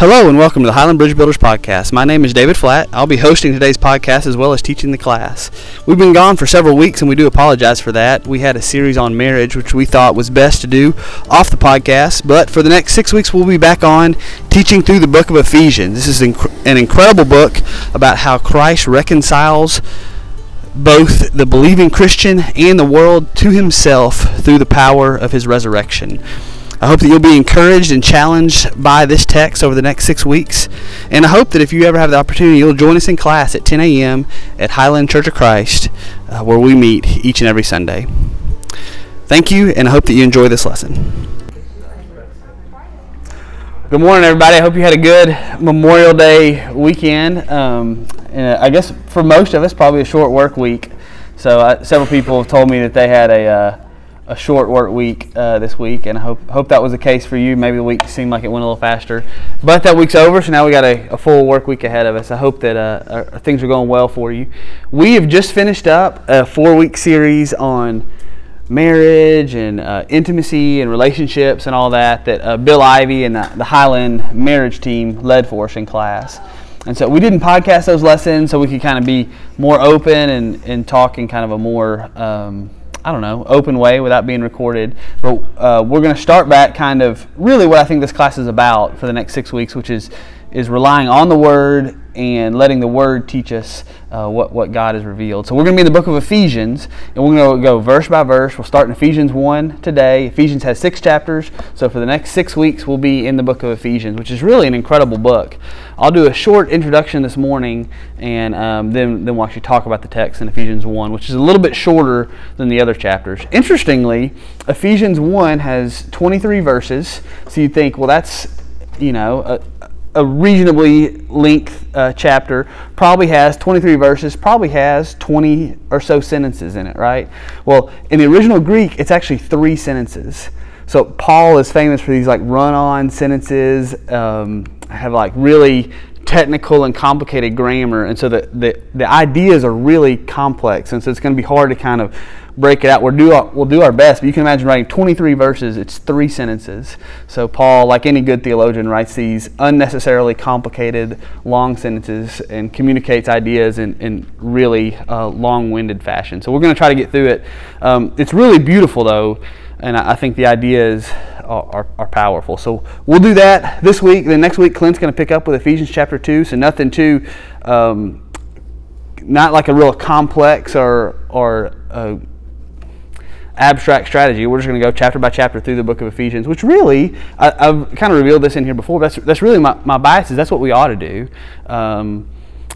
Hello and welcome to the Highland Bridge Builders Podcast. My name is David Flatt. I'll be hosting today's podcast as well as teaching the class. We've been gone for several weeks and we do apologize for that. We had a series on marriage which we thought was best to do off the podcast, but for the next six weeks we'll be back on teaching through the book of Ephesians. This is an incredible book about how Christ reconciles both the believing Christian and the world to himself through the power of his resurrection. I hope that you'll be encouraged and challenged by this text over the next six weeks. And I hope that if you ever have the opportunity, you'll join us in class at 10 a.m. at Highland Church of Christ, uh, where we meet each and every Sunday. Thank you, and I hope that you enjoy this lesson. Good morning, everybody. I hope you had a good Memorial Day weekend. Um, and I guess for most of us, probably a short work week. So uh, several people have told me that they had a uh, a short work week uh, this week, and I hope hope that was the case for you. Maybe the week seemed like it went a little faster, but that week's over, so now we got a, a full work week ahead of us. I hope that uh, our, things are going well for you. We have just finished up a four week series on marriage and uh, intimacy and relationships and all that that uh, Bill Ivy and the, the Highland marriage team led for us in class. And so we didn't podcast those lessons so we could kind of be more open and, and talk in kind of a more um, I don't know, open way without being recorded. But uh, we're going to start back kind of really what I think this class is about for the next six weeks, which is is relying on the Word and letting the Word teach us uh, what, what God has revealed. So we're going to be in the book of Ephesians, and we're going to go verse by verse. We'll start in Ephesians 1 today. Ephesians has six chapters, so for the next six weeks, we'll be in the book of Ephesians, which is really an incredible book. I'll do a short introduction this morning, and um, then, then we'll actually talk about the text in Ephesians 1, which is a little bit shorter than the other chapters. Interestingly, Ephesians 1 has 23 verses, so you think, well, that's, you know, a, a reasonably length uh, chapter probably has 23 verses probably has 20 or so sentences in it right? Well in the original greek it's actually three sentences. So paul is famous for these like run-on sentences um, have like really technical and complicated grammar and so the, the, the ideas are really complex and so it's going to be hard to kind of break it out. We'll do our, we'll do our best, but you can imagine writing 23 verses. It's three sentences. So Paul, like any good theologian, writes these unnecessarily complicated, long sentences and communicates ideas in, in really uh, long-winded fashion. So we're going to try to get through it. Um, it's really beautiful, though, and I, think the ideas are, are, are, powerful. So we'll do that this week. Then next week, Clint's going to pick up with Ephesians chapter 2. So nothing too... Um, not like a real complex or or uh, abstract strategy. We're just going to go chapter by chapter through the book of Ephesians, which really, I, have kind of revealed this in here before, but that's, that's really my, my bias is that's what we ought to do. Um,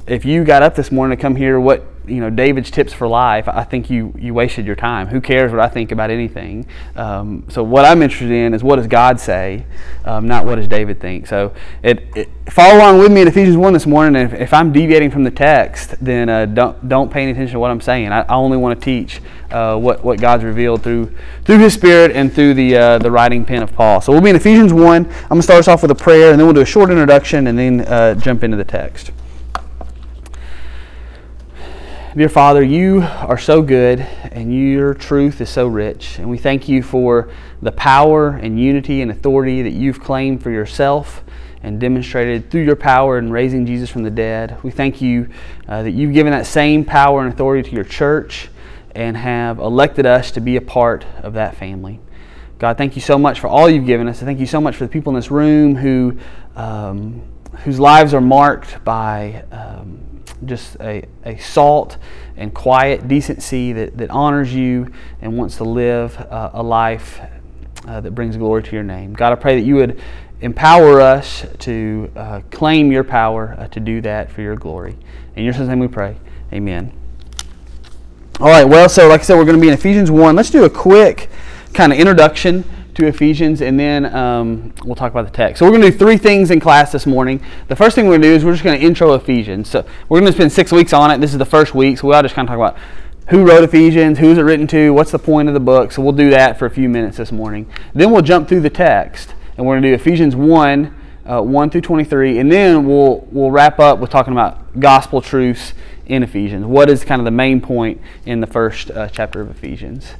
if you got up this morning to come here, what you know David's tips for life, I think you you wasted your time. Who cares what I think about anything? Um, so what I'm interested in is what does God say, um, not what does David think. So it, it, follow along with me in Ephesians one this morning. If, if I'm deviating from the text, then uh, don't don't pay any attention to what I'm saying. I, I only want to teach uh, what what God's revealed through through His Spirit and through the uh, the writing pen of Paul. So we'll be in Ephesians one. I'm gonna start us off with a prayer, and then we'll do a short introduction, and then uh, jump into the text. Dear Father, you are so good and your truth is so rich. And we thank you for the power and unity and authority that you've claimed for yourself and demonstrated through your power in raising Jesus from the dead. We thank you uh, that you've given that same power and authority to your church and have elected us to be a part of that family. God, thank you so much for all you've given us. I thank you so much for the people in this room who, um, whose lives are marked by. Um, just a, a salt and quiet decency that, that honors you and wants to live uh, a life uh, that brings glory to your name. God, I pray that you would empower us to uh, claim your power uh, to do that for your glory. In your son's name we pray. Amen. All right, well, so like I said, we're going to be in Ephesians 1. Let's do a quick kind of introduction to Ephesians, and then um, we'll talk about the text. So we're going to do three things in class this morning. The first thing we're going to do is we're just going to intro Ephesians. So we're going to spend six weeks on it. This is the first week, so we will just kind of talk about who wrote Ephesians, who's it written to, what's the point of the book. So we'll do that for a few minutes this morning. Then we'll jump through the text, and we're going to do Ephesians 1, uh, 1 through 23, and then we'll, we'll wrap up with talking about gospel truths in Ephesians. What is kind of the main point in the first uh, chapter of Ephesians?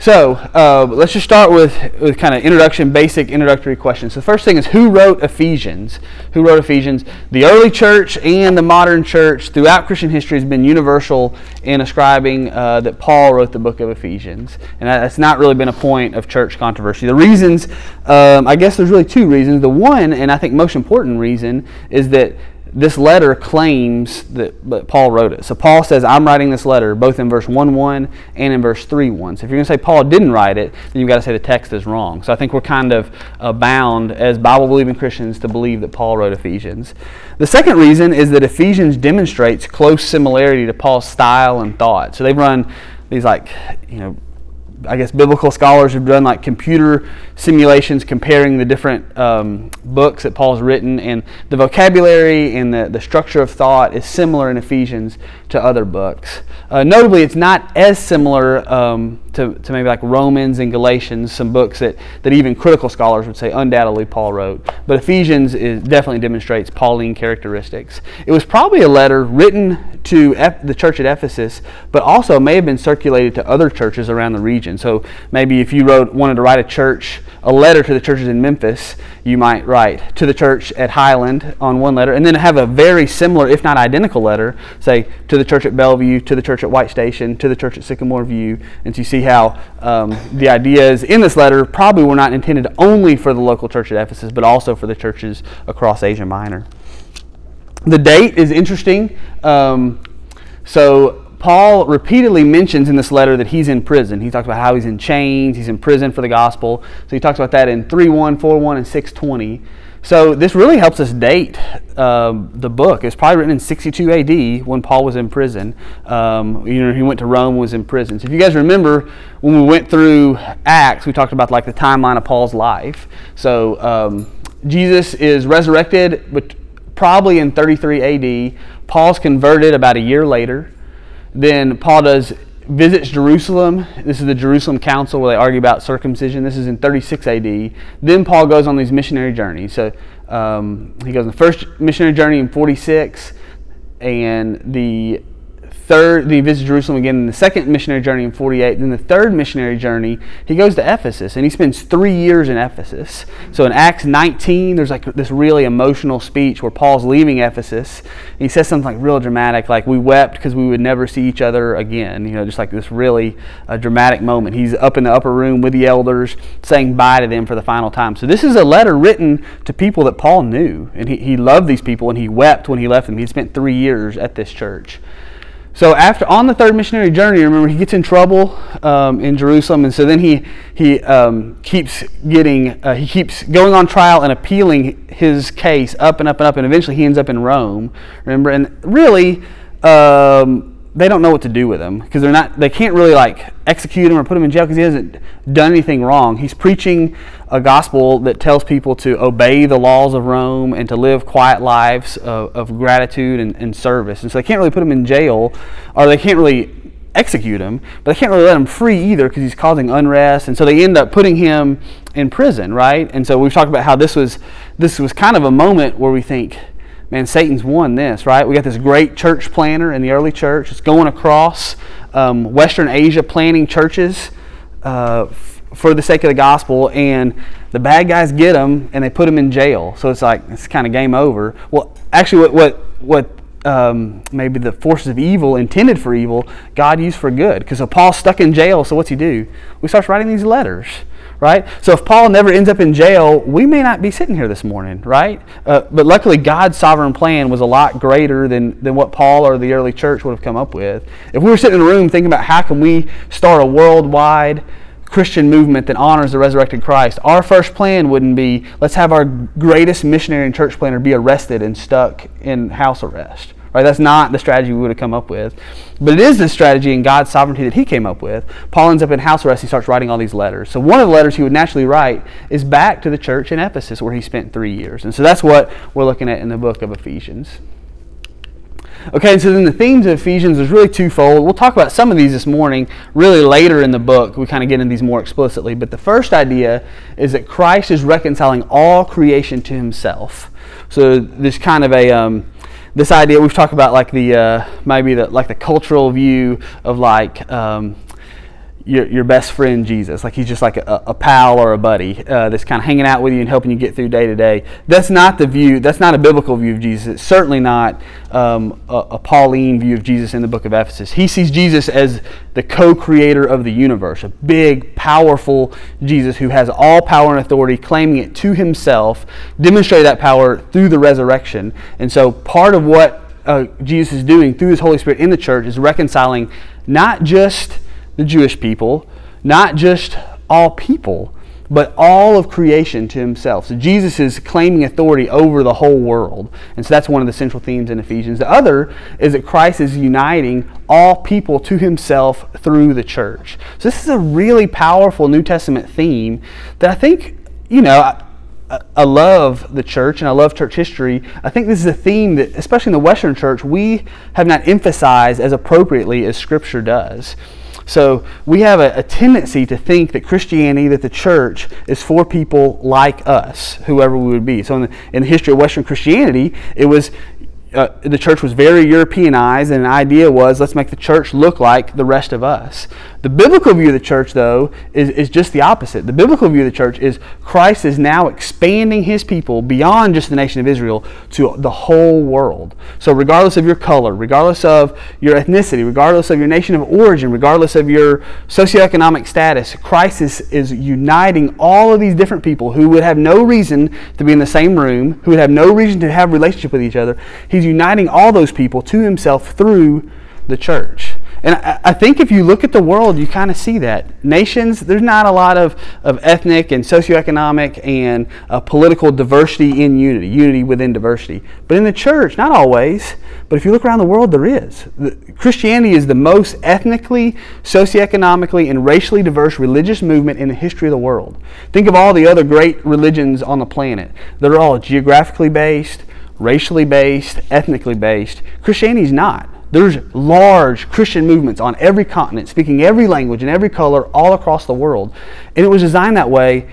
So uh, let's just start with, with kind of introduction, basic introductory questions. So the first thing is who wrote Ephesians? Who wrote Ephesians? The early church and the modern church throughout Christian history has been universal in ascribing uh, that Paul wrote the book of Ephesians, and that's not really been a point of church controversy. The reasons, um, I guess, there's really two reasons. The one, and I think most important reason, is that this letter claims that Paul wrote it. So Paul says, I'm writing this letter both in verse 1 1 and in verse 3 1. So if you're going to say Paul didn't write it, then you've got to say the text is wrong. So I think we're kind of uh, bound as Bible believing Christians to believe that Paul wrote Ephesians. The second reason is that Ephesians demonstrates close similarity to Paul's style and thought. So they've run these like, you know, I guess biblical scholars have done like computer simulations comparing the different um, books that Paul's written, and the vocabulary and the, the structure of thought is similar in Ephesians to other books. Uh, notably, it's not as similar um, to, to maybe like Romans and Galatians, some books that, that even critical scholars would say undoubtedly Paul wrote. But Ephesians is, definitely demonstrates Pauline characteristics. It was probably a letter written to F, the church at Ephesus, but also may have been circulated to other churches around the region. So maybe if you wrote wanted to write a church a letter to the churches in Memphis, you might write to the church at Highland on one letter, and then have a very similar, if not identical, letter, say to the church at Bellevue, to the church at White Station, to the church at Sycamore View, and to see how um, the ideas in this letter probably were not intended only for the local church at Ephesus, but also for the churches across Asia Minor. The date is interesting. Um, so Paul repeatedly mentions in this letter that he's in prison. He talks about how he's in chains, he's in prison for the gospel. So he talks about that in 3 1, 4 1, and 620. So this really helps us date um, the book. It's probably written in 62 AD when Paul was in prison. Um, you know, he went to Rome, was in prison. So if you guys remember when we went through Acts, we talked about like the timeline of Paul's life. So um, Jesus is resurrected, but probably in 33 AD. Paul's converted about a year later. Then Paul does visits Jerusalem. This is the Jerusalem Council where they argue about circumcision. This is in 36 AD. Then Paul goes on these missionary journeys. So um, he goes on the first missionary journey in 46, and the third, he visits Jerusalem again in the second missionary journey in 48. Then the third missionary journey, he goes to Ephesus and he spends three years in Ephesus. So in Acts 19, there's like this really emotional speech where Paul's leaving Ephesus. he says something like real dramatic, like we wept because we would never see each other again. You know, just like this really uh, dramatic moment. He's up in the upper room with the elders saying bye to them for the final time. So this is a letter written to people that Paul knew. And he, he loved these people and he wept when he left them. He spent three years at this church. So after on the third missionary journey, remember he gets in trouble um, in Jerusalem, and so then he he um, keeps getting uh, he keeps going on trial and appealing his case up and up and up, and eventually he ends up in Rome. Remember, and really. Um, they don't know what to do with him because they're not they can't really like execute him or put him in jail because he hasn't done anything wrong. He's preaching a gospel that tells people to obey the laws of rome and to live quiet lives of, of gratitude and, and, service. And so they can't really put him in jail or they can't really execute him but they can't really let him free either because he's causing unrest. And so they end up putting him in prison right? And so we've talked about how this was this was kind of a moment where we think man, Satan's won this, right? We got this great church planner in the early church. It's going across um, Western Asia, planting churches uh, f- for the sake of the gospel, and the bad guys get them and they put them in jail. So it's like it's kind of game over. Well, actually, what what what um, maybe the forces of evil intended for evil, God used for good. Because so Paul's stuck in jail. So what's he do? We starts writing these letters right? So if Paul never ends up in jail, we may not be sitting here this morning, right? Uh, but luckily, God's sovereign plan was a lot greater than, than what Paul or the early church would have come up with. If we were sitting in a room thinking about how can we start a worldwide Christian movement that honors the resurrected Christ, our first plan wouldn't be let's have our greatest missionary and church planner be arrested and stuck in house arrest. Right? That's not the strategy we would have come up with. But it is the strategy in God's sovereignty that he came up with. Paul ends up in house arrest. He starts writing all these letters. So one of the letters he would naturally write is back to the church in Ephesus where he spent three years. And so that's what we're looking at in the book of Ephesians. Okay, so then the themes of Ephesians is really twofold. We'll talk about some of these this morning, really later in the book. We kind of get into these more explicitly. But the first idea is that Christ is reconciling all creation to himself. So this kind of a. Um, this idea we've talked about like the uh, maybe the like the cultural view of like um, your, your best friend Jesus. Like he's just like a, a pal or a buddy uh, that's kind of hanging out with you and helping you get through day to day. That's not the view, that's not a biblical view of Jesus. It's certainly not um, a, a, Pauline view of Jesus in the book of Ephesus. He sees Jesus as the co creator of the universe, a big, powerful Jesus who has all power and authority, claiming it to himself, demonstrate that power through the resurrection. And so part of what uh, Jesus is doing through his Holy Spirit in the church is reconciling not just the Jewish people, not just all people, but all of creation to himself. So Jesus is claiming authority over the whole world. And so that's one of the central themes in Ephesians. The other is that Christ is uniting all people to himself through the church. So this is a really powerful New Testament theme that I think, you know, I, I love the church and I love church history. I think this is a theme that, especially in the Western church, we have not emphasized as appropriately as Scripture does. So we have a, a, tendency to think that Christianity, that the church, is for people like us, whoever we would be. So in the, in the history of Western Christianity, it was uh, the church was very Europeanized, and the idea was let's make the church look like the rest of us. The biblical view of the church, though, is, is just the opposite. The biblical view of the church is Christ is now expanding his people beyond just the nation of Israel to the whole world. So, regardless of your color, regardless of your ethnicity, regardless of your nation of origin, regardless of your socioeconomic status, Christ is, is uniting all of these different people who would have no reason to be in the same room, who would have no reason to have relationship with each other. He's uniting all those people to himself through the church. And I, I think if you look at the world, you kind of see that. Nations, there's not a lot of, of ethnic and socioeconomic and uh, political diversity in unity, unity within diversity. But in the church, not always. But if you look around the world, there is. The, Christianity is the most ethnically, socioeconomically, and racially diverse religious movement in the history of the world. Think of all the other great religions on the planet. They're all geographically based, racially based, ethnically based. Christianity is not. There's large Christian movements on every continent, speaking every language and every color all across the world. And it was designed that way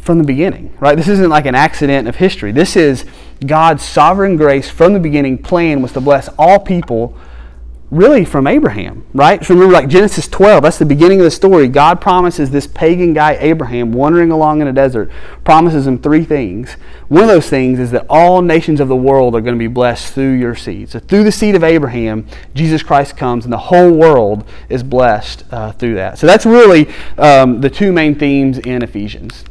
from the beginning, right? This isn't like an accident of history. This is God's sovereign grace from the beginning plan was to bless all people really from Abraham, right? So remember, like Genesis 12, that's the beginning of the story. God promises this pagan guy, Abraham, wandering along in a desert, promises him three things. One of those things is that all nations of the world are going to be blessed through your seed. So through the seed of Abraham, Jesus Christ comes, and the whole world is blessed uh, through that. So that's really um, the two main themes in Ephesians.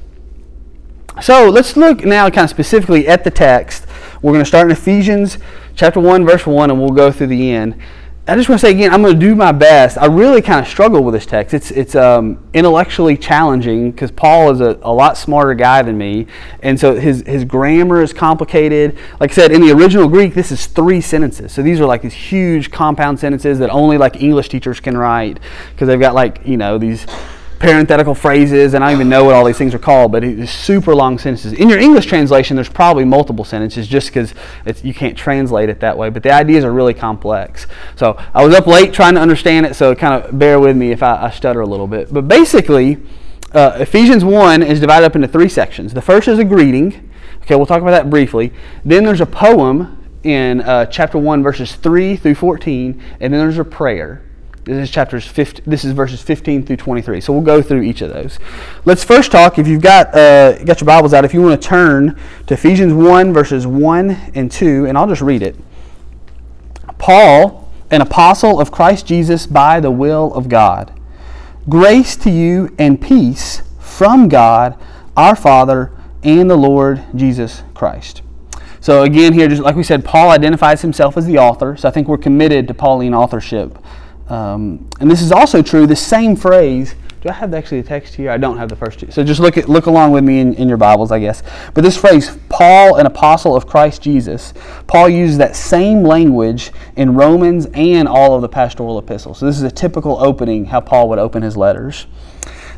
So let's look now kind of specifically at the text. We're going to start in Ephesians chapter 1, verse 1, and we'll go through the end. I just want to say again, I'm going to do my best. I really kind of struggle with this text. It's it's um, intellectually challenging because Paul is a, a lot smarter guy than me, and so his his grammar is complicated. Like I said, in the original Greek, this is three sentences. So these are like these huge compound sentences that only like English teachers can write because they've got like you know these parenthetical phrases, and I don't even know what all these things are called, but it's super long sentences. In your English translation, there's probably multiple sentences just because you can't translate it that way, but the ideas are really complex. So I was up late trying to understand it, so kind of bear with me if I, I stutter a little bit. But basically, uh, Ephesians 1 is divided up into three sections. The first is a greeting. Okay, we'll talk about that briefly. Then there's a poem in uh, chapter 1, verses 3 through 14, and then there's a prayer. This is chapters 15, this is verses 15 through 23. So we'll go through each of those. Let's first talk, if you've got, uh, got your Bibles out, if you want to turn to Ephesians 1, verses 1 and 2, and I'll just read it. Paul, an apostle of Christ Jesus by the will of God, grace to you and peace from God our Father and the Lord Jesus Christ. So again, here, just like we said, Paul identifies himself as the author. So I think we're committed to Pauline authorship um, and this is also true, the same phrase. Do I have actually the text here? I don't have the first two. So just look at, look along with me in, in your Bibles, I guess. But this phrase, Paul, an apostle of Christ Jesus, Paul uses that same language in Romans and all of the pastoral epistles. So this is a typical opening, how Paul would open his letters.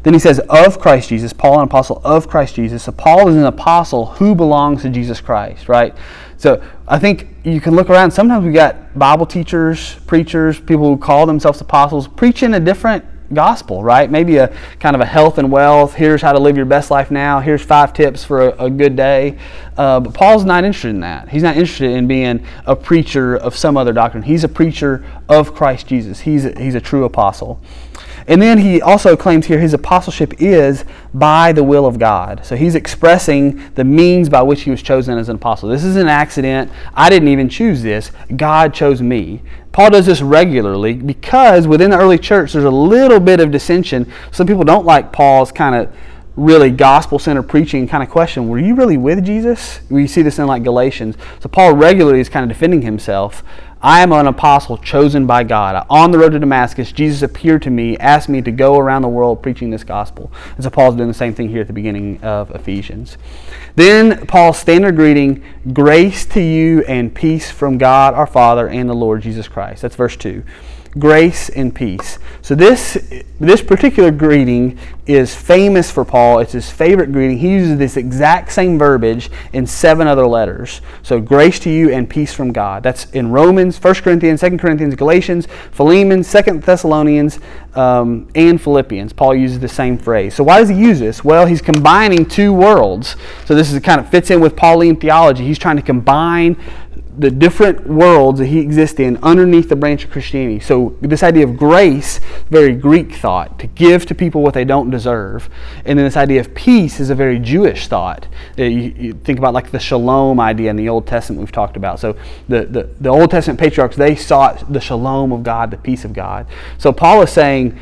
Then he says, of Christ Jesus, Paul, an apostle of Christ Jesus. So Paul is an apostle who belongs to Jesus Christ, right? So I think you can look around. Sometimes we got Bible teachers, preachers, people who call themselves apostles, preaching a different gospel, right? Maybe a kind of a health and wealth. Here's how to live your best life now. Here's five tips for a, a good day. Uh, but Paul's not interested in that. He's not interested in being a preacher of some other doctrine. He's a preacher of Christ Jesus. He's a, he's a true apostle. And then he also claims here his apostleship is by the will of God. So he's expressing the means by which he was chosen as an apostle. This is an accident. I didn't even choose this. God chose me. Paul does this regularly because within the early church there's a little bit of dissension. Some people don't like Paul's kind of really gospel centered preaching kind of question were you really with jesus we see this in like galatians so paul regularly is kind of defending himself i am an apostle chosen by god. On the road to damascus jesus appeared to me asked me to go around the world preaching this gospel. And so paul's doing the same thing here at the beginning of ephesians. Then paul's standard greeting grace to you and peace from god our father and the lord jesus christ. That's verse 2 grace and peace. So this this particular greeting is famous for Paul. It's his favorite greeting. He uses this exact same verbiage in seven other letters. So grace to you and peace from God. That's in Romans, 1 Corinthians, 2 Corinthians, Galatians, Philemon, 2 Thessalonians, um, and Philippians. Paul uses the same phrase. So why does he use this? Well, he's combining two worlds. So this is kind of fits in with Pauline theology. He's trying to combine the different worlds that he exists in underneath the branch of Christianity. So this idea of grace, very Greek thought, to give to people what they don't deserve. And then this idea of peace is a very Jewish thought. Uh, you, you think about like the shalom idea in the Old Testament we've talked about. So the, the, the Old Testament patriarchs, they sought the shalom of God, the peace of God. So Paul is saying,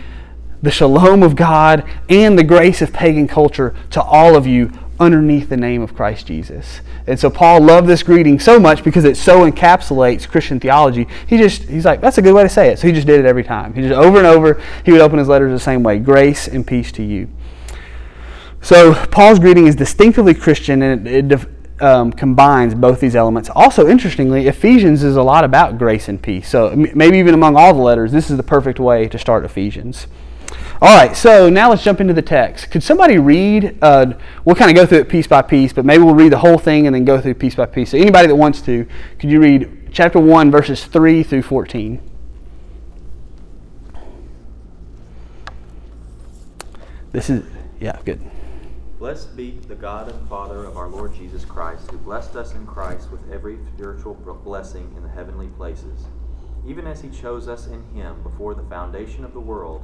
the shalom of God and the grace of pagan culture to all of you underneath the name of Christ Jesus. And so Paul loved this greeting so much because it so encapsulates Christian theology. He just he's like, that's a good way to say it. So he just did it every time. He just over and over, he would open his letters the same way. Grace and peace to you. So Paul's greeting is distinctively Christian and it, it um, combines both these elements. Also, interestingly, Ephesians is a lot about grace and peace. So maybe even among all the letters, this is the perfect way to start Ephesians. All right, so now let's jump into the text. Could somebody read? Uh, we'll kind of go through it piece by piece, but maybe we'll read the whole thing and then go through piece by piece. So, anybody that wants to, could you read chapter 1, verses 3 through 14? This is, yeah, good. Blessed be the God and Father of our Lord Jesus Christ, who blessed us in Christ with every spiritual blessing in the heavenly places, even as he chose us in him before the foundation of the world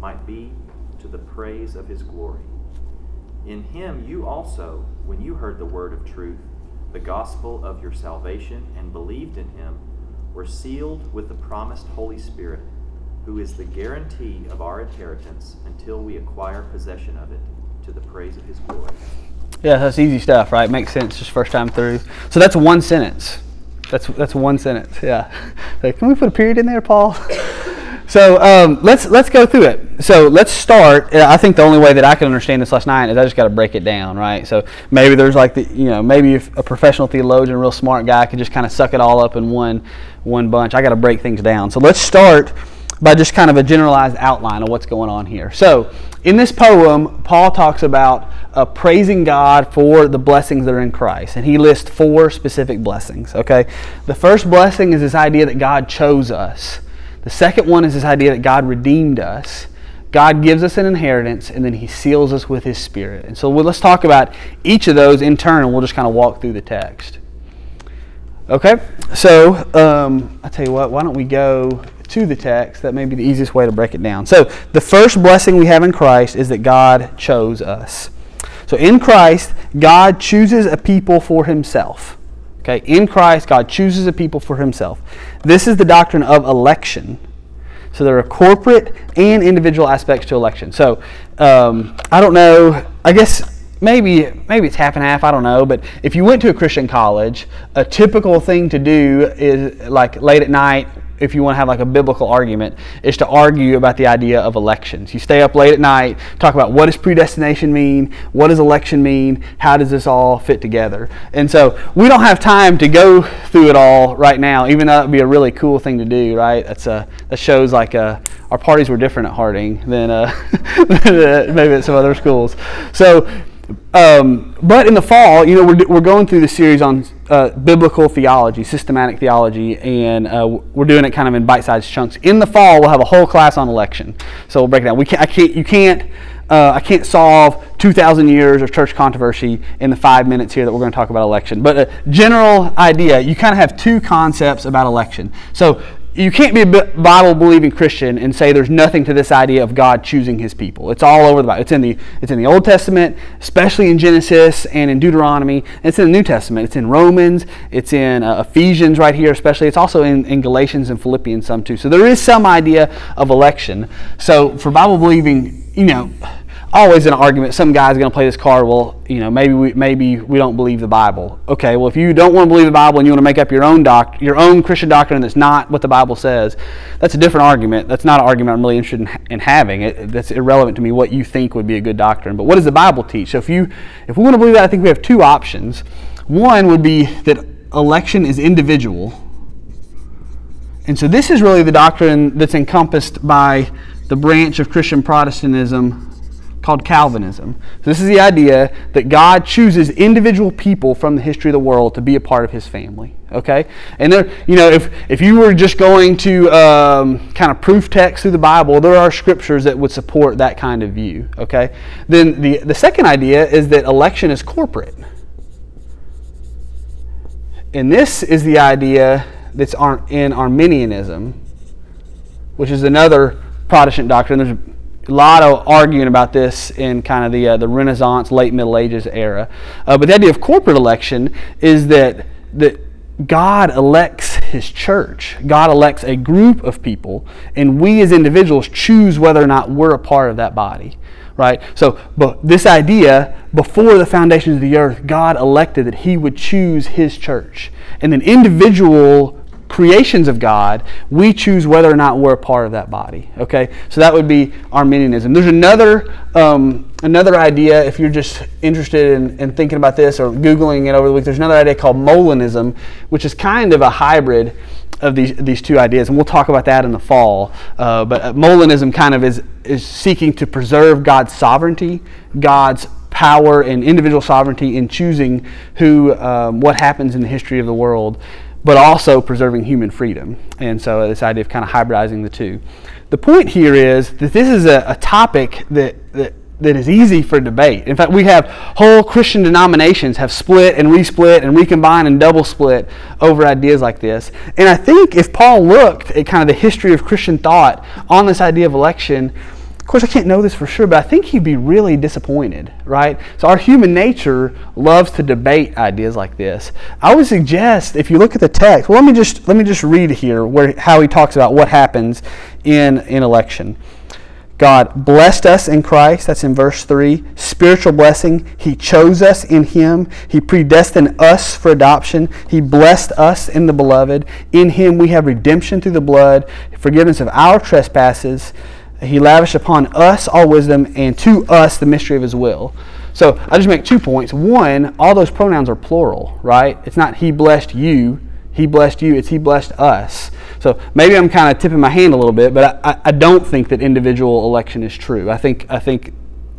might be to the praise of his glory. In him you also, when you heard the word of truth, the gospel of your salvation, and believed in him, were sealed with the promised Holy Spirit, who is the guarantee of our inheritance until we acquire possession of it, to the praise of his glory. Yeah, that's easy stuff, right? Makes sense just first time through. So that's one sentence. That's that's one sentence. Yeah. Like, can we put a period in there, Paul? So um, let's let's go through it. So let's start. I think the only way that I can understand this last night is I just got to break it down, right? So maybe there's like the you know maybe a professional theologian, real smart guy, could just kind of suck it all up in one one bunch. I got to break things down. So let's start by just kind of a generalized outline of what's going on here. So in this poem, Paul talks about uh, praising God for the blessings that are in Christ, and he lists four specific blessings. Okay, the first blessing is this idea that God chose us. The second one is this idea that God redeemed us. God gives us an inheritance, and then He seals us with His Spirit. And so well, let's talk about each of those in turn, and we'll just kind of walk through the text. Okay, so um, I tell you what, why don't we go to the text? That may be the easiest way to break it down. So the first blessing we have in Christ is that God chose us. So in Christ, God chooses a people for Himself. Okay, in Christ, God chooses a people for himself. This is the doctrine of election. So there are corporate and individual aspects to election. So um, I don't know, I guess maybe maybe it's half and half. I don't know. But if you went to a Christian college, a typical thing to do is like late at night if you want to have like a biblical argument, is to argue about the idea of elections. You stay up late at night, talk about what does predestination mean, what does election mean, how does this all fit together. And so we don't have time to go through it all right now, even though would be a really cool thing to do, right? That's a, that shows like a, uh, our parties were different at Harding than uh, maybe at some other schools. So um, but in the fall, you know, we're, we're going through the series on uh, biblical theology, systematic theology, and uh, we're doing it kind of in bite-sized chunks. In the fall, we'll have a whole class on election. So we'll break it down. We can't, I can't, you can't, uh, I can't solve 2,000 years of church controversy in the five minutes here that we're going to talk about election. But a general idea, you kind of have two concepts about election. So you can't be a Bible believing Christian and say there's nothing to this idea of God choosing his people. It's all over the Bible. It's in the it's in the Old Testament, especially in Genesis and in Deuteronomy. it's in the New Testament. It's in Romans, it's in uh, Ephesians right here especially. It's also in, in Galatians and Philippians some too. So there is some idea of election. So for Bible believing, you know, always an argument. Some guy's going to play this card. Well, you know, maybe we maybe we don't believe the Bible. Okay, well, if you don't want to believe the Bible and you want to make up your own doc, your own Christian doctrine that's not what the Bible says, that's a different argument. That's not an argument I'm really interested in, in having. It, that's irrelevant to me. What you think would be a good doctrine, but what does the Bible teach? So if you if we want to believe that, I think we have two options. One would be that election is individual. And so this is really the doctrine that's encompassed by the branch of Christian Protestantism called Calvinism. So this is the idea that God chooses individual people from the history of the world to be a part of His family. Okay, and there, you know, if if you were just going to um, kind of proof text through the Bible, there are scriptures that would support that kind of view. Okay, then the the second idea is that election is corporate, and this is the idea that's in Arminianism, which is another Protestant doctrine. There's a lot of arguing about this in kind of the uh, the Renaissance, late Middle Ages era. Uh, but the idea of corporate election is that that God elects His church. God elects a group of people, and we as individuals choose whether or not we're a part of that body. Right? So, but this idea, before the foundations of the earth, God elected that He would choose His church. And then individual creations of God, we choose whether or not we're a part of that body. Okay, so that would be Arminianism. There's another um, another idea if you're just interested in, in, thinking about this or googling it over the week. There's another idea called Molinism, which is kind of a hybrid of these these two ideas, and we'll talk about that in the fall. Uh, but uh, Molinism kind of is is seeking to preserve God's sovereignty, God's power and individual sovereignty in choosing who um, what happens in the history of the world but also preserving human freedom. And so this idea of kind of hybridizing the two. The point here is that this is a, a topic that, that that is easy for debate. In fact, we have whole Christian denominations have split and resplit and recombined and double split over ideas like this. And I think if Paul looked at kind of the history of Christian thought on this idea of election, course, I can't know this for sure, but I think he'd be really disappointed, right? So our human nature loves to debate ideas like this. I would suggest if you look at the text, well, let me just let me just read here where how he talks about what happens in in election. God blessed us in Christ. That's in verse 3. Spiritual blessing. He chose us in Him. He predestined us for adoption. He blessed us in the beloved. In Him we have redemption through the blood, forgiveness of our trespasses he lavished upon us all wisdom and to us the mystery of his will. So I just make two points. One, all those pronouns are plural, right? It's not he blessed you, he blessed you, it's he blessed us. So maybe I'm kind of tipping my hand a little bit, but I, I don't think that individual election is true. I think I think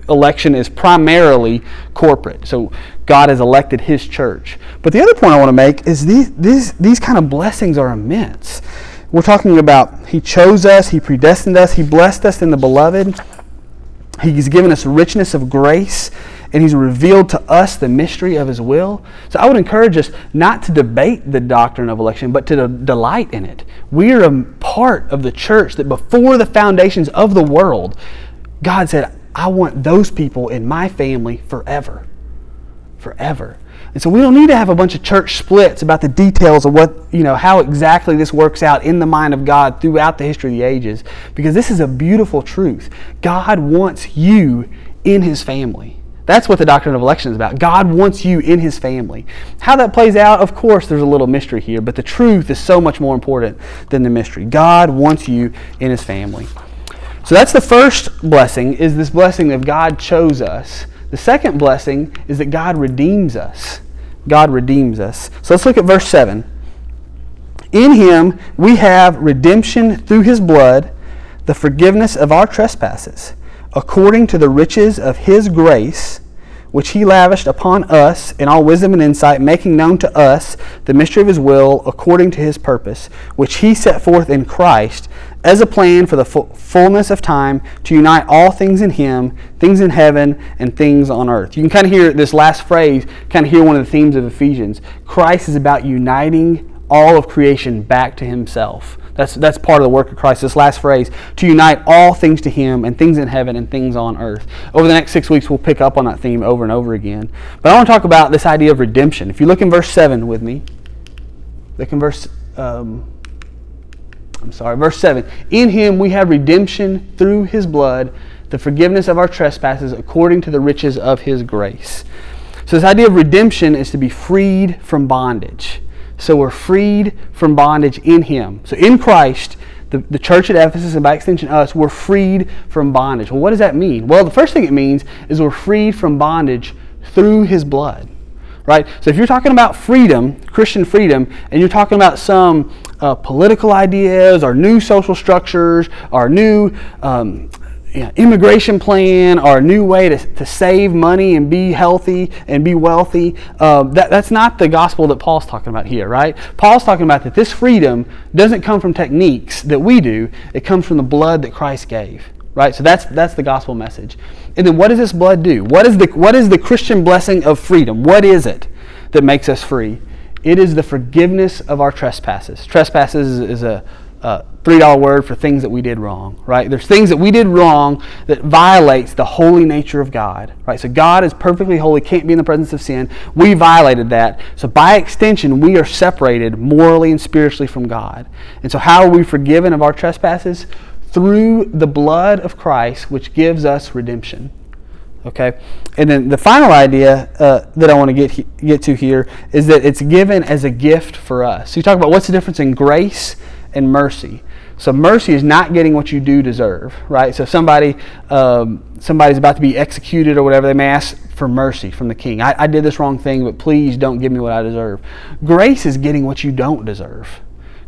election is primarily corporate. So God has elected his church. But the other point I want to make is these these these kind of blessings are immense. We're talking about He chose us, He predestined us, He blessed us in the beloved. He's given us richness of grace, and He's revealed to us the mystery of His will. So I would encourage us not to debate the doctrine of election, but to delight in it. We are a part of the church that before the foundations of the world, God said, I want those people in my family forever. Forever. And so we don't need to have a bunch of church splits about the details of what, you know, how exactly this works out in the mind of God throughout the history of the ages, because this is a beautiful truth. God wants you in his family. That's what the doctrine of election is about. God wants you in his family. How that plays out, of course, there's a little mystery here, but the truth is so much more important than the mystery. God wants you in his family. So that's the first blessing is this blessing of God chose us. The second blessing is that God redeems us. God redeems us. So let's look at verse 7. In him we have redemption through his blood, the forgiveness of our trespasses according to the riches of his grace, which he lavished upon us in all wisdom and insight, making known to us the mystery of his will, according to his purpose, which he set forth in Christ as a plan for the fullness of time to unite all things in him, things in heaven and things on earth. You can kind of hear this last phrase, kind of hear one of the themes of Ephesians. Christ is about uniting all of creation back to himself. That's, that's part of the work of Christ. This last phrase, to unite all things to Him and things in heaven and things on earth. Over the next six weeks, we'll pick up on that theme over and over again. But I want to talk about this idea of redemption. If you look in verse 7 with me, look in verse, um, I'm sorry, verse 7. In Him we have redemption through His blood, the forgiveness of our trespasses according to the riches of His grace. So, this idea of redemption is to be freed from bondage. So we're freed from bondage in Him. So in Christ, the, the church at Ephesus and by extension us, we're freed from bondage. Well, what does that mean? Well, the first thing it means is we're freed from bondage through His blood. Right? So if you're talking about freedom, Christian freedom, and you're talking about some uh, political ideas our new social structures our new um, you know, immigration plan our new way to, to save money and be healthy and be wealthy. Uh, that, that's not the gospel that Paul's talking about here, right? Paul's talking about that this freedom doesn't come from techniques that we do, it comes from the blood that Christ gave. Right? So that's that's the gospel message. And then what does this blood do? What is the what is the Christian blessing of freedom? What is it that makes us free? It is the forgiveness of our trespasses. Trespasses is a uh, $3 word for things that we did wrong, right? There's things that we did wrong that violates the holy nature of God, right? So God is perfectly holy, can't be in the presence of sin. We violated that. So by extension, we are separated morally and spiritually from God. And so how are we forgiven of our trespasses? Through the blood of Christ, which gives us redemption. Okay? And then the final idea uh, that I want to get, get to here is that it's given as a gift for us. So you talk about what's the difference in grace and mercy. So mercy is not getting what you do deserve, right? So somebody um, somebody's about to be executed or whatever, they may ask for mercy from the king. I, I did this wrong thing, but please don't give me what I deserve. Grace is getting what you don't deserve.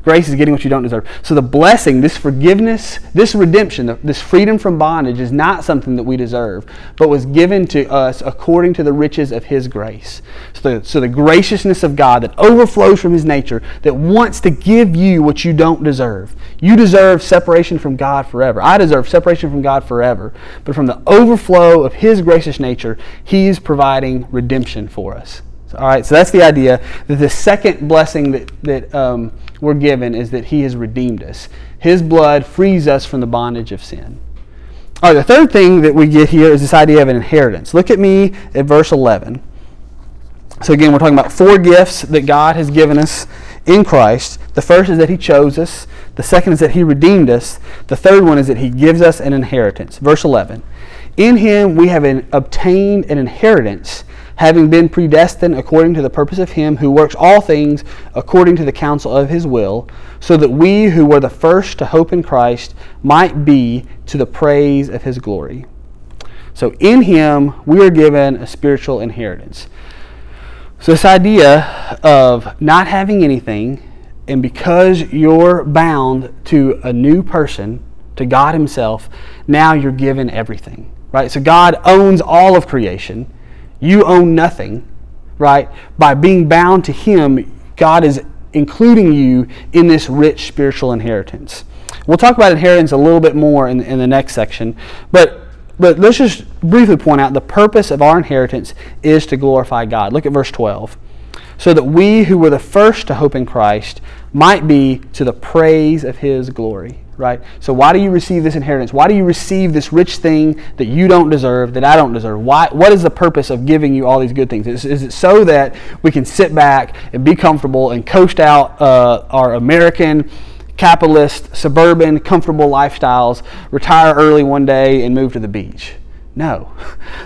Grace is getting what you don't deserve. So the blessing, this forgiveness, this redemption, this freedom from bondage is not something that we deserve, but was given to us according to the riches of His grace. So the, so the graciousness of God that overflows from His nature, that wants to give you what you don't deserve. You deserve separation from God forever. I deserve separation from God forever. But from the overflow of His gracious nature, He is providing redemption for us. All right, so that's the idea that the second blessing that, that um, we're given is that He has redeemed us. His blood frees us from the bondage of sin. All right, the third thing that we get here is this idea of an inheritance. Look at me at verse 11. So, again, we're talking about four gifts that God has given us in Christ. The first is that He chose us, the second is that He redeemed us, the third one is that He gives us an inheritance. Verse 11 In Him we have an, obtained an inheritance having been predestined according to the purpose of Him who works all things according to the counsel of His will, so that we who were the first to hope in Christ might be to the praise of His glory. So in Him we are given a spiritual inheritance. So, this idea of not having anything, and because you're bound to a new person, to God Himself, now you're given everything. Right? So, God owns all of creation. You own nothing, right? By being bound to Him, God is including you in this rich spiritual inheritance. We'll talk about inheritance a little bit more in, in the next section, but but let's just briefly point out the purpose of our inheritance is to glorify God. Look at verse 12. So that we who were the first to hope in Christ might be to the praise of his glory right? So why do you receive this inheritance? Why do you receive this rich thing that you don't deserve, that I don't deserve? Why, what is the purpose of giving you all these good things? Is, is it so that we can sit back and be comfortable and coast out uh, our American, capitalist, suburban, comfortable lifestyles, retire early one day, and move to the beach? No.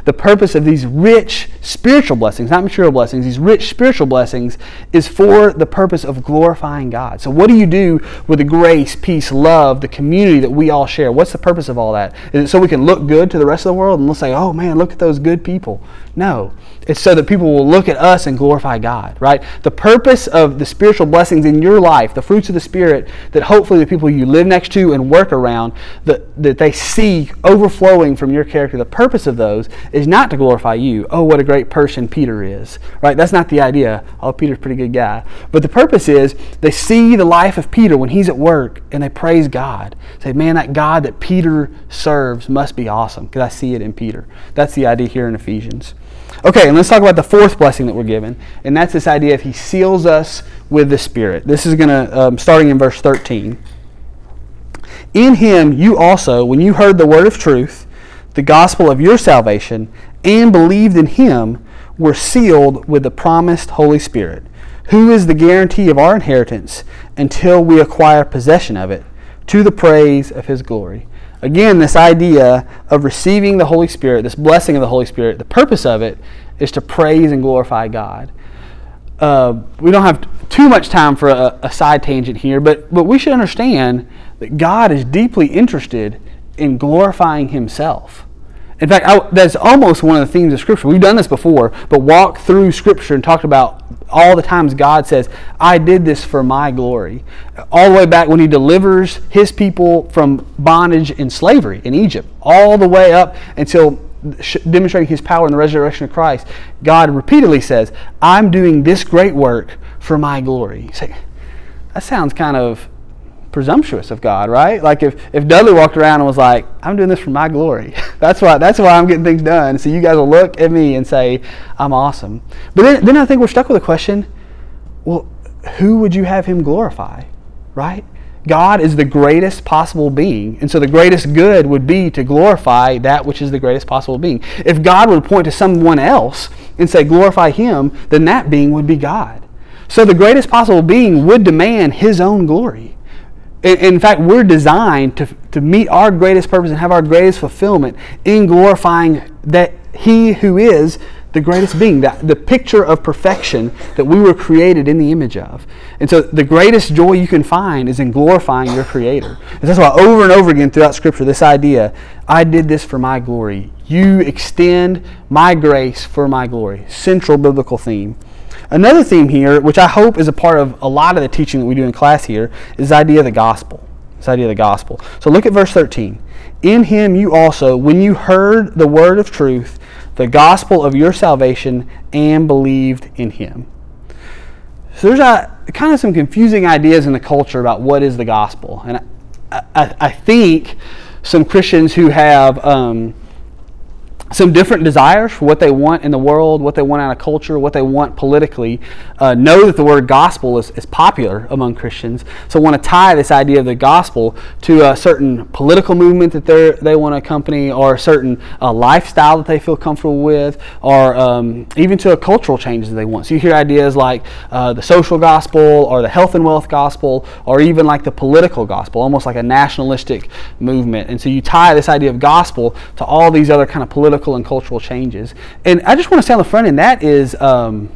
The purpose of these rich spiritual blessings, not material blessings, these rich spiritual blessings, is for the purpose of glorifying God. So, what do you do with the grace, peace, love, the community that we all share? What's the purpose of all that? Is it so we can look good to the rest of the world and we'll say, oh man, look at those good people? No. It's so that people will look at us and glorify God, right? The purpose of the spiritual blessings in your life, the fruits of the Spirit, that hopefully the people you live next to and work around, that, that they see overflowing from your character, the purpose of those is not to glorify you. Oh, what a great person Peter is, right? That's not the idea. Oh, Peter's a pretty good guy. But the purpose is they see the life of Peter when he's at work and they praise God. Say, man, that God that Peter serves must be awesome because I see it in Peter. That's the idea here in Ephesians. Okay, and let's talk about the fourth blessing that we're given, and that's this idea of He seals us with the Spirit. This is going to, um, starting in verse 13. In Him you also, when you heard the word of truth, the gospel of your salvation, and believed in Him, were sealed with the promised Holy Spirit, who is the guarantee of our inheritance until we acquire possession of it, to the praise of His glory. Again, this idea of receiving the Holy Spirit, this blessing of the Holy Spirit, the purpose of it is to praise and glorify God. Uh, we don't have too much time for a, a side tangent here, but, but we should understand that God is deeply interested in glorifying Himself. In fact, I, that's almost one of the themes of Scripture. We've done this before, but walked through Scripture and talked about all the times God says, I did this for my glory. All the way back when He delivers His people from bondage and slavery in Egypt, all the way up until demonstrating His power in the resurrection of Christ. God repeatedly says, I'm doing this great work for my glory. Say, that sounds kind of presumptuous of God, right? Like if, if Dudley walked around and was like, I'm doing this for my glory. that's why that's why I'm getting things done. So you guys will look at me and say, I'm awesome. But then, then I think we're stuck with a question, well, who would you have him glorify? Right? God is the greatest possible being. And so the greatest good would be to glorify that which is the greatest possible being. If God would point to someone else and say, glorify him, then that being would be God. So the greatest possible being would demand his own glory in fact, we're designed to, to meet our greatest purpose and have our greatest fulfillment in glorifying that He who is the greatest being, that the picture of perfection that we were created in the image of. And so the greatest joy you can find is in glorifying your Creator. And that's why over and over again throughout Scripture, this idea, I did this for my glory. You extend my grace for my glory. Central biblical theme. Another theme here, which I hope is a part of a lot of the teaching that we do in class here, is the idea of the gospel. This idea of the gospel. So look at verse 13. In him you also, when you heard the word of truth, the gospel of your salvation, and believed in him. So there's a, kind of some confusing ideas in the culture about what is the gospel. And I, I, I think some Christians who have. Um, some different desires for what they want in the world, what they want out of culture, what they want politically, uh, know that the word gospel is, is popular among Christians. So want to tie this idea of the gospel to a certain political movement that they they want to accompany, or a certain uh, lifestyle that they feel comfortable with, or um, even to a cultural change that they want. So you hear ideas like uh, the social gospel, or the health and wealth gospel, or even like the political gospel, almost like a nationalistic movement. And so you tie this idea of gospel to all these other kind of political political and cultural changes. And I just want to say on the front end, that is, um,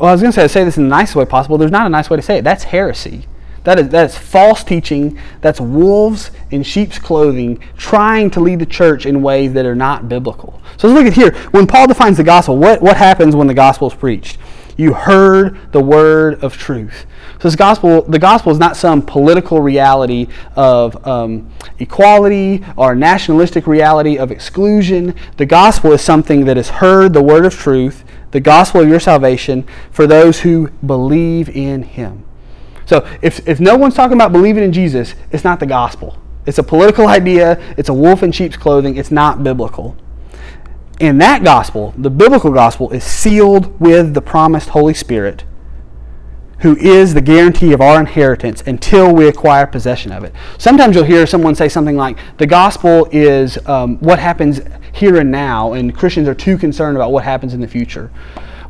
well, I was going to say, say this in the nicest way possible. There's not a nice way to say it. That's heresy. That is, that is false teaching. That's wolves in sheep's clothing trying to lead the church in ways that are not biblical. So let's look at here. When Paul defines the gospel, what, what happens when the gospel is preached? You heard the word of truth. So this gospel, the gospel is not some political reality of um, equality or nationalistic reality of exclusion. The gospel is something that has heard the word of truth, the gospel of your salvation, for those who believe in Him. So if, if no one's talking about believing in Jesus, it's not the gospel. It's a political idea. It's a wolf in sheep's clothing. It's not biblical. And that gospel, the biblical gospel, is sealed with the promised Holy Spirit who is the guarantee of our inheritance until we acquire possession of it. Sometimes you'll hear someone say something like, the gospel is um, what happens here and now, and Christians are too concerned about what happens in the future.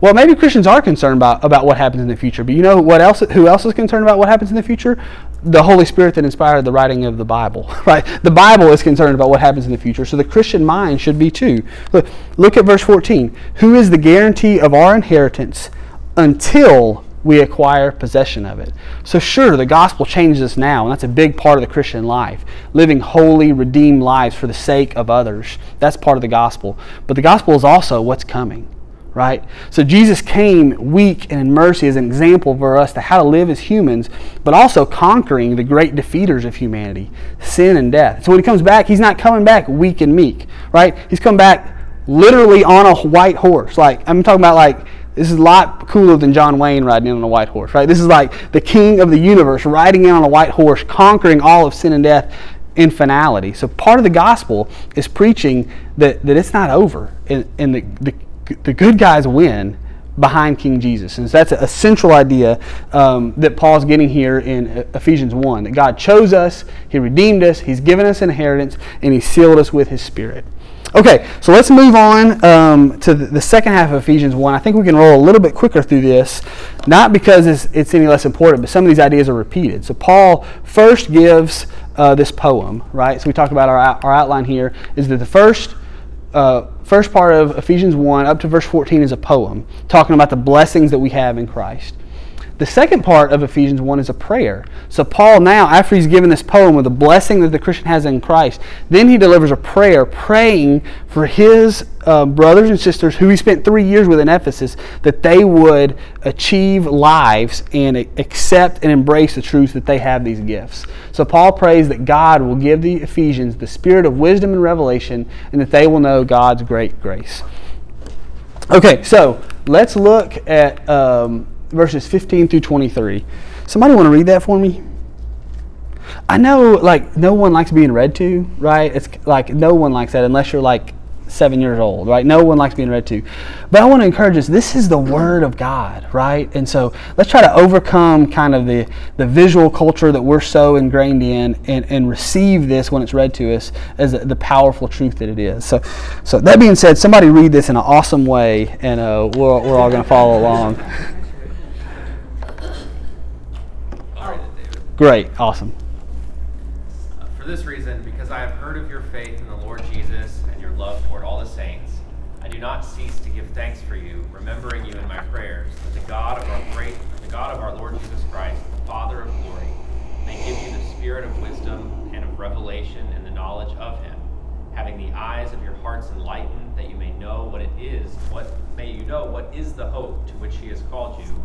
Well, maybe Christians are concerned about, about what happens in the future, but you know what else? Who else is concerned about what happens in the future? The Holy Spirit that inspired the writing of the Bible, right? The Bible is concerned about what happens in the future, so the Christian mind should be too. Look, look at verse 14. Who is the guarantee of our inheritance until we acquire possession of it. So, sure, the gospel changes us now, and that's a big part of the Christian life. Living holy, redeemed lives for the sake of others. That's part of the gospel. But the gospel is also what's coming, right? So, Jesus came weak and in mercy as an example for us to how to live as humans, but also conquering the great defeaters of humanity sin and death. So, when he comes back, he's not coming back weak and meek, right? He's come back literally on a white horse. Like, I'm talking about like this is a lot cooler than John Wayne riding in on a white horse, right? This is like the king of the universe riding in on a white horse, conquering all of sin and death in finality. So part of the gospel is preaching that, that it's not over and, and the, the, the good guys win behind King Jesus. And so that's a central idea um, that Paul's getting here in Ephesians 1 that God chose us, He redeemed us, He's given us inheritance, and He sealed us with His Spirit. Okay, so let's move on um, to the, second half of Ephesians 1. I think we can roll a little bit quicker through this, not because it's, it's any less important, but some of these ideas are repeated. So Paul first gives uh, this poem, right? So we talked about our, our outline here, is that the first, uh, first part of Ephesians 1 up to verse 14 is a poem, talking about the blessings that we have in Christ. The second part of Ephesians 1 is a prayer. So, Paul, now, after he's given this poem with the blessing that the Christian has in Christ, then he delivers a prayer praying for his uh, brothers and sisters who he spent three years with in Ephesus that they would achieve lives and accept and embrace the truth that they have these gifts. So, Paul prays that God will give the Ephesians the spirit of wisdom and revelation and that they will know God's great grace. Okay, so let's look at. Um, verses 15 through 23. Somebody want to read that for me? I know, like, no one likes being read to, right? It's like no one likes that unless you're like seven years old, right? No one likes being read to. But I want to encourage us this is the Word of God, right? And so let's try to overcome kind of the, the visual culture that we're so ingrained in and, and receive this when it's read to us as the powerful truth that it is. So, so that being said, somebody read this in an awesome way, and uh, we're, we're all going to follow along. Great, awesome. Uh, for this reason, because I have heard of your faith in the Lord Jesus and your love toward all the saints, I do not cease to give thanks for you, remembering you in my prayers, that the God of our great, the God of our Lord Jesus Christ, the Father of glory, may give you the spirit of wisdom and of revelation and the knowledge of Him, having the eyes of your hearts enlightened, that you may know what it is, what may you know what is the hope to which He has called you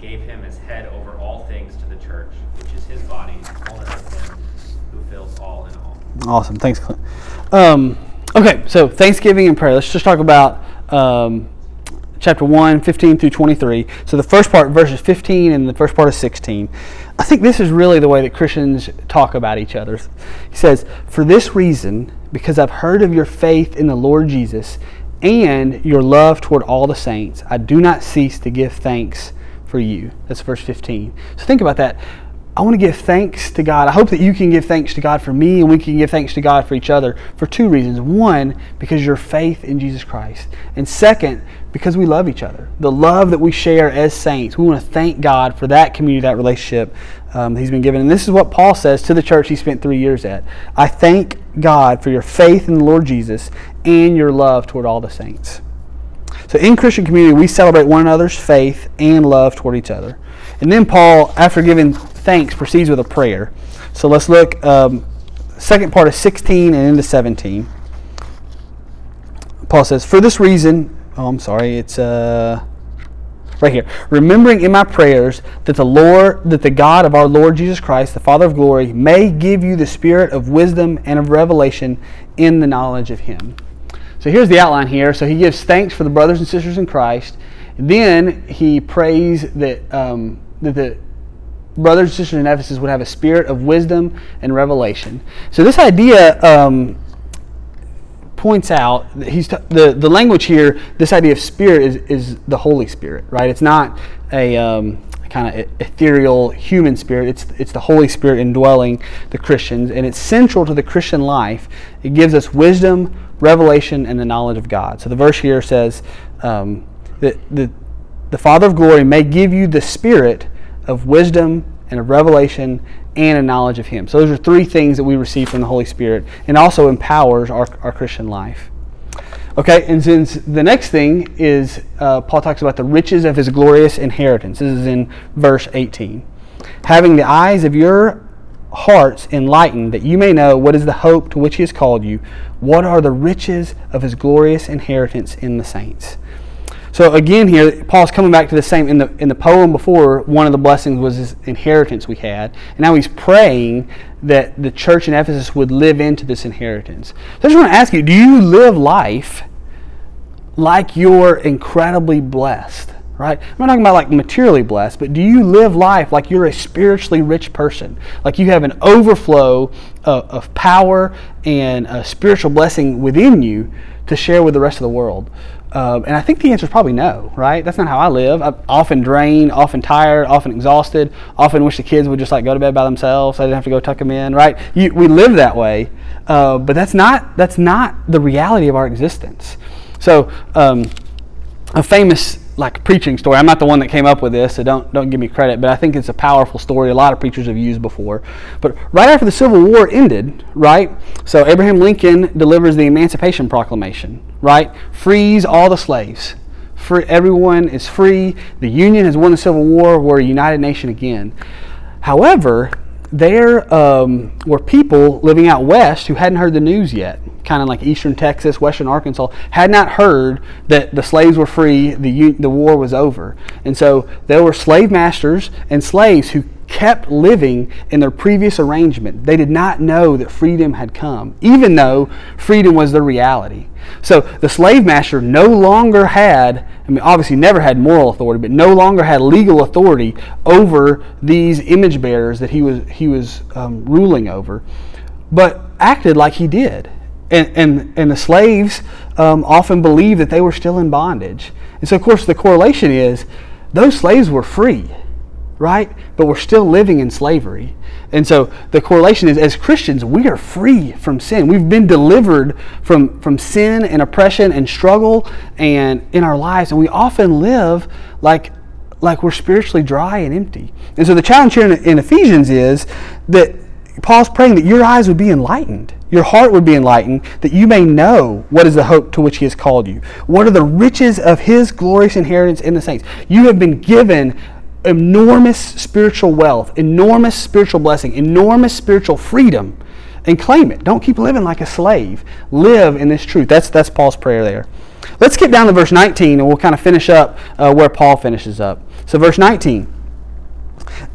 gave him as head over all things to the church, which is his body, him who fills all in all. Awesome. Thanks, Clint. Um, okay, so Thanksgiving and prayer. Let's just talk about um, chapter 1, 15 through 23. So the first part, verses 15, and the first part of 16. I think this is really the way that Christians talk about each other. He says, For this reason, because I've heard of your faith in the Lord Jesus and your love toward all the saints, I do not cease to give thanks for you. That's verse 15. So think about that. I want to give thanks to God. I hope that you can give thanks to God for me and we can give thanks to God for each other for two reasons. One, because your faith in Jesus Christ. And second, because we love each other. The love that we share as saints. We want to thank God for that community, that relationship um, He's been given. And this is what Paul says to the church he spent three years at. I thank God for your faith in the Lord Jesus and your love toward all the saints. So in Christian community, we celebrate one another's faith and love toward each other. And then Paul, after giving thanks, proceeds with a prayer. So let's look, um, second part of 16 and into 17. Paul says, For this reason, oh, I'm sorry, it's uh, right here. Remembering in my prayers that the Lord, that the God of our Lord Jesus Christ, the Father of glory, may give you the spirit of wisdom and of revelation in the knowledge of Him so here's the outline here. So he gives thanks for the brothers and sisters in Christ. Then he prays that, um, that the brothers and sisters in Ephesus would have a spirit of wisdom and revelation. So this idea um, points out that he's t- the the language here. This idea of spirit is is the Holy Spirit, right? It's not a um, kind of ethereal human spirit. It's it's the Holy Spirit indwelling the Christians, and it's central to the Christian life. It gives us wisdom, revelation, and the knowledge of God. So the verse here says um, that the the Father of glory may give you the spirit of wisdom and of revelation and a knowledge of Him. So those are three things that we receive from the Holy Spirit and also empowers our, our Christian life. Okay, and since the next thing is uh, Paul talks about the riches of his glorious inheritance. This is in verse 18. Having the eyes of your hearts enlightened, that you may know what is the hope to which he has called you, what are the riches of his glorious inheritance in the saints. So again, here Paul's coming back to the same in the in the poem before. One of the blessings was this inheritance we had, and now he's praying that the church in Ephesus would live into this inheritance. So I just want to ask you: Do you live life like you're incredibly blessed? Right? I'm not talking about like materially blessed, but do you live life like you're a spiritually rich person? Like you have an overflow of, of power and a spiritual blessing within you to share with the rest of the world? Um, and I think the answer is probably no, right? That's not how I live. I'm often drained, often tired, often exhausted, often wish the kids would just like go to bed by themselves. I didn't have to go tuck them in, right? You, we live that way, uh, but that's not that's not the reality of our existence. So, um, a famous like preaching story. I'm not the one that came up with this, so don't don't give me credit. But I think it's a powerful story. A lot of preachers have used before. But right after the Civil War ended, right? So Abraham Lincoln delivers the Emancipation Proclamation, right? Frees all the slaves. Free, everyone is free. The Union has won the Civil War. We're a united nation again. However, there um, were people living out west who hadn't heard the news yet, kind of like eastern Texas, western Arkansas, had not heard that the slaves were free, the, the war was over. And so there were slave masters and slaves who kept living in their previous arrangement. They did not know that freedom had come, even though freedom was the reality. So the slave master no longer had, I mean, obviously never had moral authority, but no longer had legal authority over these image bearers that he was he was um, ruling over, but acted like he did. And, and, and the slaves um, often believed that they were still in bondage. And so, of course, the correlation is those slaves were free right? But we're still living in slavery. And so the correlation is as Christians, we are free from sin. We've been delivered from, from sin and oppression and struggle and in our lives. And we often live like, like we're spiritually dry and empty. And so the challenge here in, in Ephesians is that Paul's praying that your eyes would be enlightened. Your heart would be enlightened, that you may know what is the hope to which he has called you. What are the riches of his glorious inheritance in the saints? You have been given enormous spiritual wealth, enormous spiritual blessing, enormous spiritual freedom, and claim it. Don't keep living like a slave. Live in this truth. That's, that's Paul's prayer there. Let's skip down to verse 19 and we'll kind of finish up uh, where Paul finishes up. So, verse 19.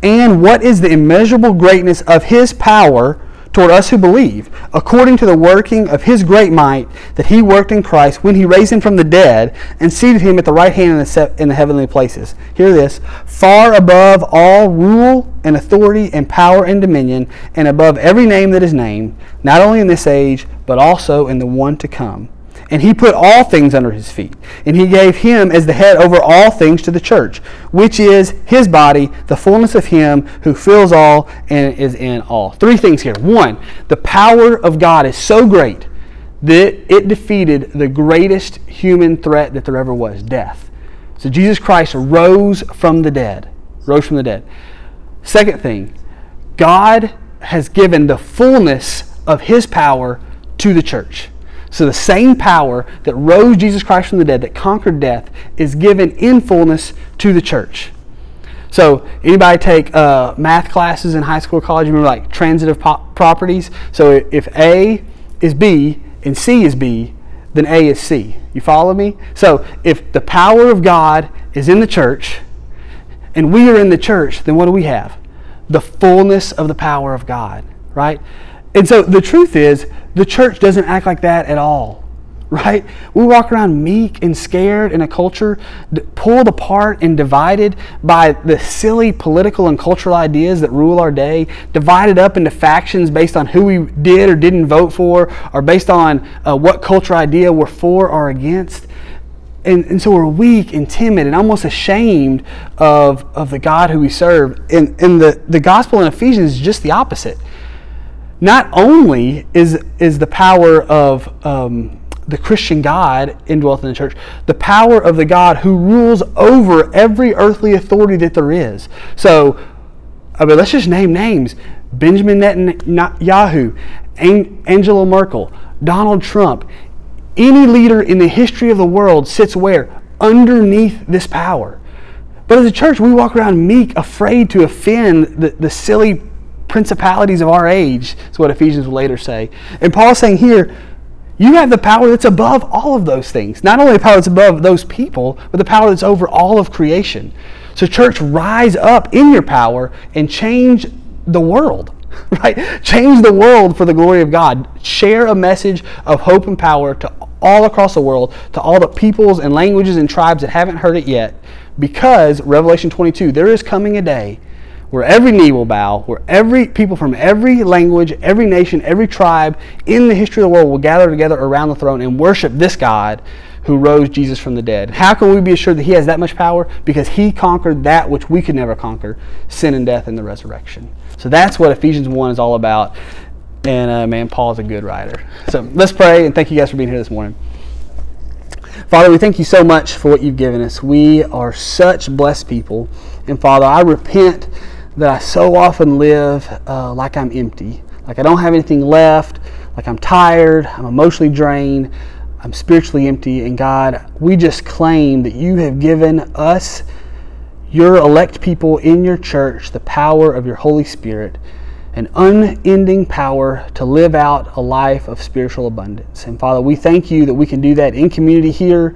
And what is the immeasurable greatness of his power? Toward us who believe, according to the working of his great might that he worked in Christ when he raised him from the dead and seated him at the right hand in the, in the heavenly places. Hear this far above all rule and authority and power and dominion, and above every name that is named, not only in this age, but also in the one to come and he put all things under his feet. And he gave him as the head over all things to the church, which is his body, the fullness of him who fills all and is in all. Three things here. One, the power of God is so great that it defeated the greatest human threat that there ever was death. So Jesus Christ rose from the dead. Rose from the dead. Second thing, God has given the fullness of his power to the church. So the same power that rose Jesus Christ from the dead, that conquered death, is given in fullness to the church. So anybody take uh, math classes in high school or college? Remember like transitive po- properties? So if A is B and C is B, then A is C. You follow me? So if the power of God is in the church and we are in the church, then what do we have? The fullness of the power of God, right? And so the truth is, the church doesn't act like that at all, right? We walk around meek and scared in a culture pulled apart and divided by the silly political and cultural ideas that rule our day, divided up into factions based on who we did or didn't vote for, or based on uh, what cultural idea we're for or against. And, and so we're weak and timid and almost ashamed of, of the God who we serve. And, and the, the gospel in Ephesians is just the opposite. Not only is, is the power of um, the Christian God indwelt in the church, the power of the God who rules over every earthly authority that there is. So, I mean, let's just name names Benjamin Netanyahu, Angela Merkel, Donald Trump. Any leader in the history of the world sits where? Underneath this power. But as a church, we walk around meek, afraid to offend the, the silly principalities of our age, is what Ephesians will later say. And Paul's saying here, you have the power that's above all of those things. Not only the power that's above those people, but the power that's over all of creation. So, church, rise up in your power and change the world, right? Change the world for the glory of God. Share a message of hope and power to all across the world, to all the peoples and languages and tribes that haven't heard it yet, because Revelation 22, there is coming a day where every knee will bow, where every people from every language, every nation, every tribe in the history of the world will gather together around the throne and worship this God who rose Jesus from the dead. How can we be assured that he has that much power? Because he conquered that which we could never conquer sin and death and the resurrection. So that's what Ephesians 1 is all about. And uh, man, Paul is a good writer. So let's pray and thank you guys for being here this morning. Father, we thank you so much for what you've given us. We are such blessed people. And Father, I repent that I so often live uh, like I'm empty, like I don't have anything left, like I'm tired, I'm emotionally drained, I'm spiritually empty. And God, we just claim that you have given us, your elect people in your church, the power of your Holy Spirit, an unending power to live out a life of spiritual abundance. And Father, we thank you that we can do that in community here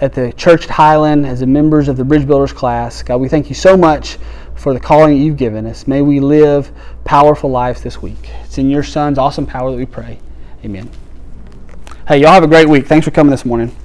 at the church at Highland as the members of the Bridge Builders class. God, we thank you so much for the calling that you've given us. May we live powerful lives this week. It's in your Son's awesome power that we pray. Amen. Hey, y'all have a great week. Thanks for coming this morning.